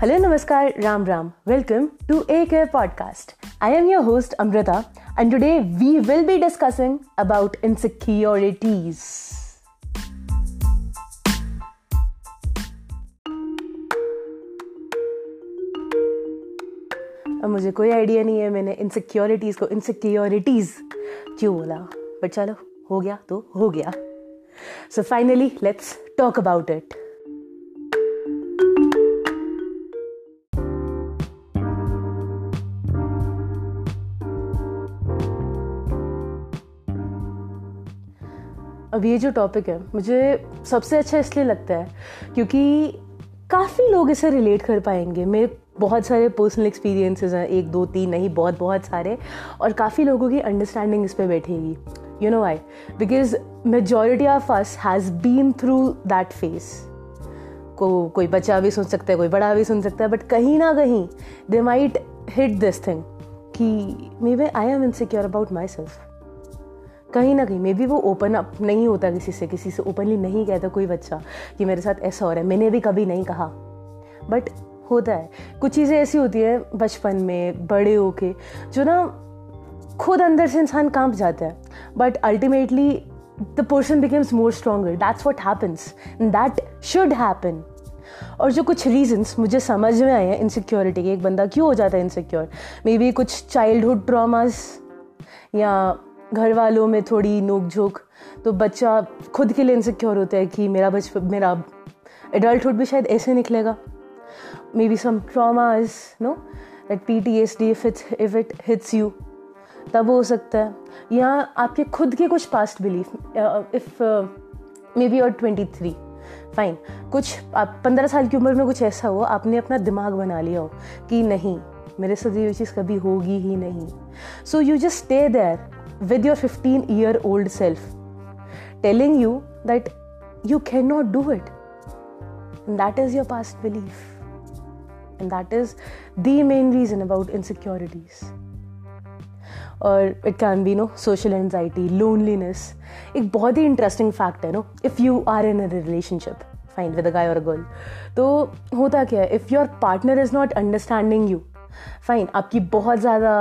Hello नमस्कार Ram Ram welcome to a care podcast I am your host Amrita and today we will be discussing about insecurities अब मुझे कोई idea नहीं है मैंने insecurities को इनसिक्योरिटीज क्यों बोला? बट चलो, हो गया तो हो गया। So finally let's talk about it अब ये जो टॉपिक है, मुझे सबसे अच्छा इसलिए लगता है क्योंकि काफ़ी लोग इसे रिलेट कर पाएँगे। मेरे बहुत सारे पर्सनल एक्सपीरियंसेस हैं, एक, दो, तीन, नहीं, बहुत बहुत सारे। और काफ़ी लोगों की अंडरस्टैंडिंग इस पर बैठेगी। You know I because majority of us has been through that face को, कोई बच्चा भी सुन सकता है, कोई बड़ा भी सुन सकता है बट कहीं ना कहीं they might hit this thing कि maybe I am insecure about myself कहीं ना कहीं मे बी वो ओपन अप नहीं होता किसी से किसी से ओपनली नहीं कहता कोई बच्चा कि मेरे साथ ऐसा हो रहा है। मैंने भी कभी नहीं कहा। बट होता है। कुछ चीज़ें ऐसी होती है बचपन में, बड़े होके, जो ना खुद अंदर से इंसान काँप जाता है। But ultimately the person becomes more stronger that's what happens that should happen और जो कुछ रीजंस मुझे समझ में आए हैं इनसिक्योरिटी के, एक बंदा क्यों हो जाता है इनसिक्योर मे बी कुछ चाइल्डहुड ट्रामास या घर वालों में थोड़ी नोक झोंक तो बच्चा खुद के लिए इनसिक्योर होता है कि मेरा बचपन मेरा एडल्टहुड भी शायद ऐसे निकलेगा। Maybe some traumas, no? That PTSD if it if it hits you तब हो सकता है। या आपके खुद के कुछ past belief if maybe और ट्वेंटी थ्री फाइन कुछ आप पंद्रह साल की उम्र में कुछ ऐसा हो, आपने अपना दिमाग बना लिया हो कि नहीं, मेरे साथ ये चीज़ कभी होगी ही नहीं। So you just stay there with your fifteen year old self telling you that you can not do it that is your past belief and that is the main reason about insecurities. और it can be no social anxiety loneliness एक बहुत ही interesting fact है no if you are in a relationship fine with a guy और a girl तो होता क्या है if your partner is not understanding you fine आपकी बहुत ज़्यादा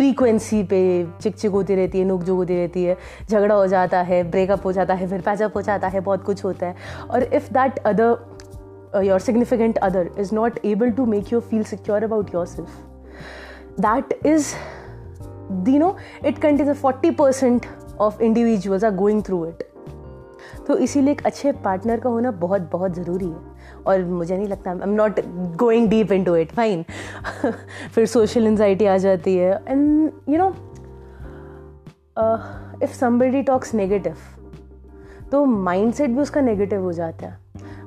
फ्रीक्वेंसी पे चिक चिक होती रहती है नुक जुक होती रहती है, झगड़ा हो जाता है ब्रेकअप हो जाता है, फिर पैचअप हो जाता है, बहुत कुछ होता है। और if that other your significant other is not able to make you feel secure about yourself that is the it contains a forty percent of individuals are going through it तो इसीलिए एक अच्छे पार्टनर का होना बहुत बहुत ज़रूरी है। और मुझे नहीं लगता I am not going deep into it fine फिर सोशल एनजाइटी आ जाती है। And you know if somebody talks negative तो माइंडसेट भी उसका नेगेटिव हो जाता है।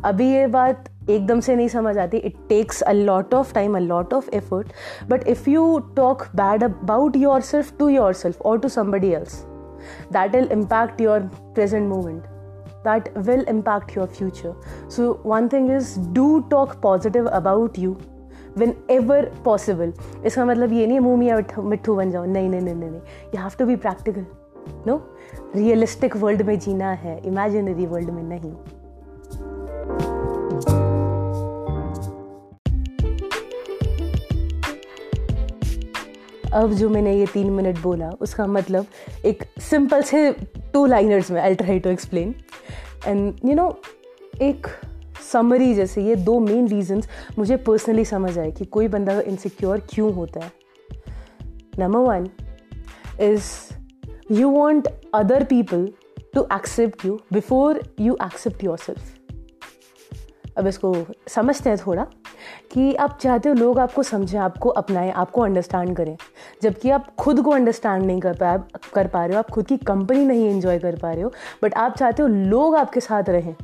अभी ये बात एकदम से नहीं समझ आती। It takes a lot of time a lot of effort but if you talk bad about yourself to yourself और to somebody else that will impact your present moment that will impact your future. So, one thing is do talk positive about you whenever possible. इसका मतलब ये नहीं मुँह मियाँ मिट्ठू बन जाओ नहीं नहीं नहीं नहीं you have to be practical no realistic world में जीना है इमेजिनरी वर्ल्ड में नहीं अब जो मैंने ये तीन मिनट बोला, उसका मतलब एक सिंपल से टू लाइनर्स में I try to explain and you know एक समरी जैसे ये दो मेन रीजंस मुझे पर्सनली समझ आए कि कोई बंदा इनसिक्योर क्यों होता है। Number one is you want other people to accept you before you accept yourself अब इसको समझते हैं थोड़ा कि आप चाहते हो लोग आपको समझें, आपको अपनाएँ, आपको अंडरस्टैंड करें। जबकि आप खुद को अंडरस्टैंड नहीं कर पा कर पा रहे हो, आप खुद की कंपनी नहीं एंजॉय कर पा रहे हो बट आप चाहते हो लोग आपके साथ रहें।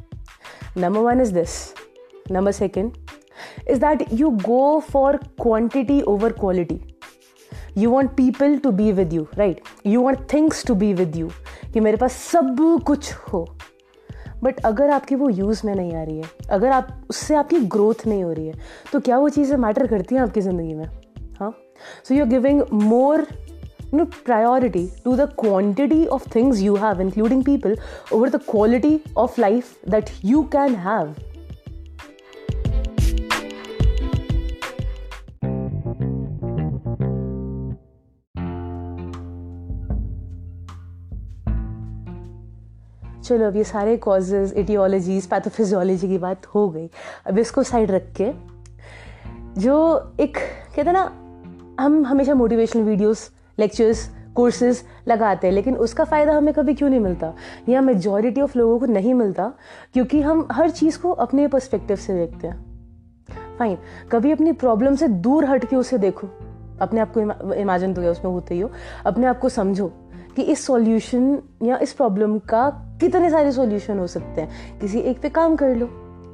Number one is this number second is that you go for quantity over quality you want people to be with you right you want things to be with you कि मेरे पास सब कुछ हो। बट अगर आपकी वो यूज़ में नहीं आ रही है, अगर आप, उससे आपकी ग्रोथ नहीं हो रही है तो क्या वो चीज़ें मैटर करती हैं आपकी ज़िंदगी में? हाँ? So you are giving more no priority to the quantity of things you have including people over the quality of life that you can have चलो, अब ये सारे कॉजेज एटियोलॉजीज पैथोफिजियोलॉजी की बात हो गई। अब इसको साइड रख के जो एक, कहते ना हम हमेशा मोटिवेशनल वीडियोस लेक्चर्स कोर्सेज लगाते हैं, लेकिन उसका फ़ायदा हमें कभी क्यों नहीं मिलता? या मेजॉरिटी ऑफ़ लोगों को नहीं मिलता, क्योंकि हम हर चीज़ को अपने पर्सपेक्टिव से देखते हैं। फाइन कभी अपनी प्रॉब्लम से दूर हट के उसे देखो। अपने आप को इमेजिन तो उसमें होते ही हो। अपने आप को समझो कि इस सॉल्यूशन या इस प्रॉब्लम का कितने सारे सॉल्यूशन हो सकते हैं। किसी एक पे काम कर लो,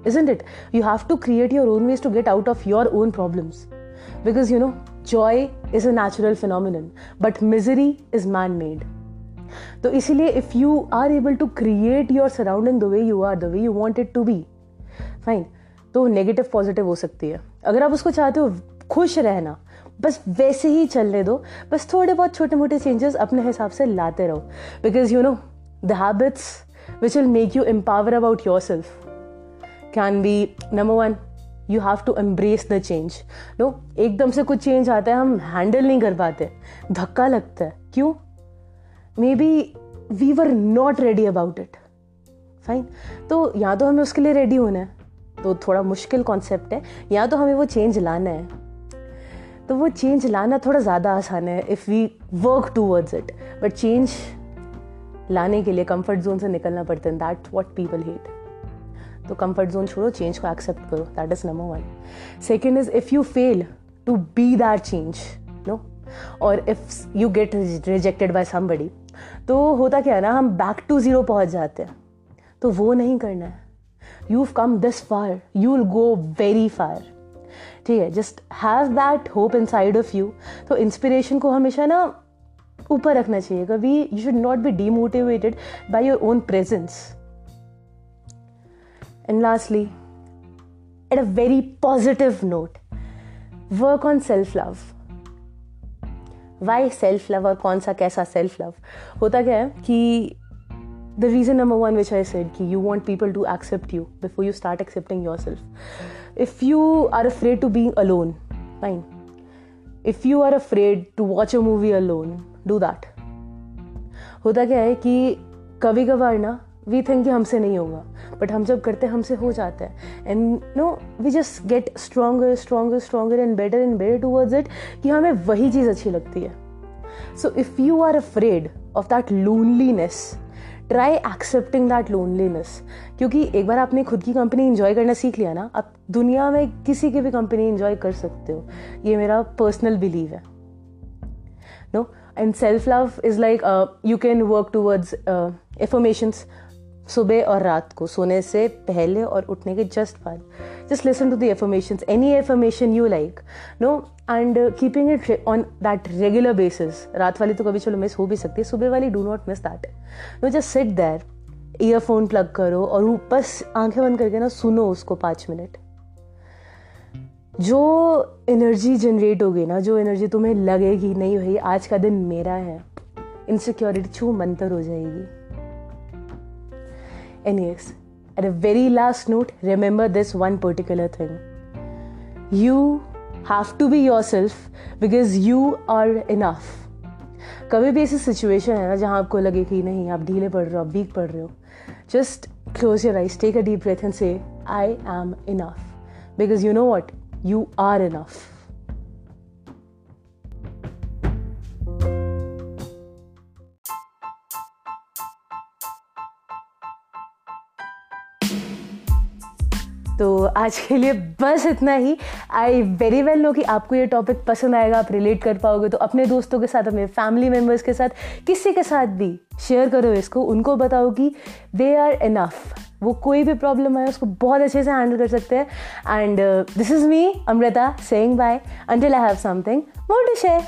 isn't it you have to create your own ways to get out of your own problems. Because you know joy is a natural phenomenon, but misery is man made तो इसीलिए if you are able to create your surrounding the way you are the way you want it to be fine तो negative positive हो सकती है। अगर आप उसको चाहते हो खुश रहना, बस वैसे ही चलने दो, बस थोड़े बहुत छोटे मोटे चेंजेस अपने हिसाब से लाते रहो। Because you know the habits which will make you empower about yourself can be number one you have to embrace the change no एकदम से कुछ चेंज आता है, हम हैंडल नहीं कर पाते। धक्का लगता है। क्यों? Maybe we were not ready about it fine तो या तो हमें उसके लिए रेडी होना है। तो थोड़ा मुश्किल कॉन्सेप्ट है। या तो हमें वो चेंज लाना है। तो वो चेंज लाना थोड़ा ज़्यादा आसान है if we work towards it but change लाने के लिए कंफर्ट जोन से निकलना पड़ता है। दैट वॉट पीपल हेट तो कंफर्ट जोन छोड़ो चेंज को एक्सेप्ट करो. That is number one second is if you fail to be that change no और if you get rejected by somebody तो होता क्या है ना, हम बैक टू ज़ीरो पहुँच जाते हैं। तो वो नहीं करना है। You come this far you will go very far ठीक है just have that hope inside of you तो इंस्पिरेशन को हमेशा ना ऊपर रखना चाहिए। कभी you should not be demotivated by your own presence and lastly at a very positive note work on self love why self love और कौन सा कैसा सेल्फ लव होता क्या है कि the reason number one which I said कि you want people to accept you before you start accepting yourself if you are afraid to be alone, fine. If you are afraid to watch a movie alone, do that. होता क्या है कि कभी कभार ना we think कि हमसे नहीं होगा बट हम जब करते हैं, हमसे हो जाता है। And no we just get stronger stronger stronger and better and better towards it कि हमें वही चीज़ अच्छी लगती है। So if you are afraid of that loneliness try accepting that loneliness क्योंकि एक बार आपने खुद की कंपनी इंजॉय करना सीख लिया ना, आप दुनिया में किसी की भी कंपनी इंजॉय कर सकते हो। ये मेरा पर्सनल बिलीव है। No and self love is like you can work towards affirmations सुबह और रात को सोने से पहले और उठने के जस्ट बाद। Just listen to the affirmation any affirmation you like no and keeping it on that regular basis रात वाली तो कभी चलो मिस हो भी सकती है, सुबह वाली do not miss that no just sit there earphone plug करो और बस आँखें बंद करके ना सुनो उसको पाँच मिनट। जो एनर्जी जनरेट होगी ना, जो एनर्जी तुम्हें लगेगी, नहीं भाई, आज का दिन मेरा है। इनसिक्योरिटी छू मंतर हो जाएगी। Anyways, at a very last note, remember this one particular thing. You have to be yourself because you are enough. कभी भी ऐसी सिचुएशन है ना जहाँ आपको लगे कि नहीं आप ढीले पड़ रहे हो आप वीक पड़ रहे हो just close your eyes take a deep breath and say I am enough because you know what you are enough आज के लिए बस इतना ही। आई वेरी वेल नो कि आपको ये टॉपिक पसंद आएगा, आप रिलेट कर पाओगे। तो अपने दोस्तों के साथ, अपने फैमिली मेंबर्स के साथ, किसी के साथ भी शेयर करो इसको। उनको बताओ कि दे आर इनफ वो कोई भी प्रॉब्लम है उसको बहुत अच्छे से हैंडल कर सकते हैं। And this is me Amrita saying bye until I have something more to share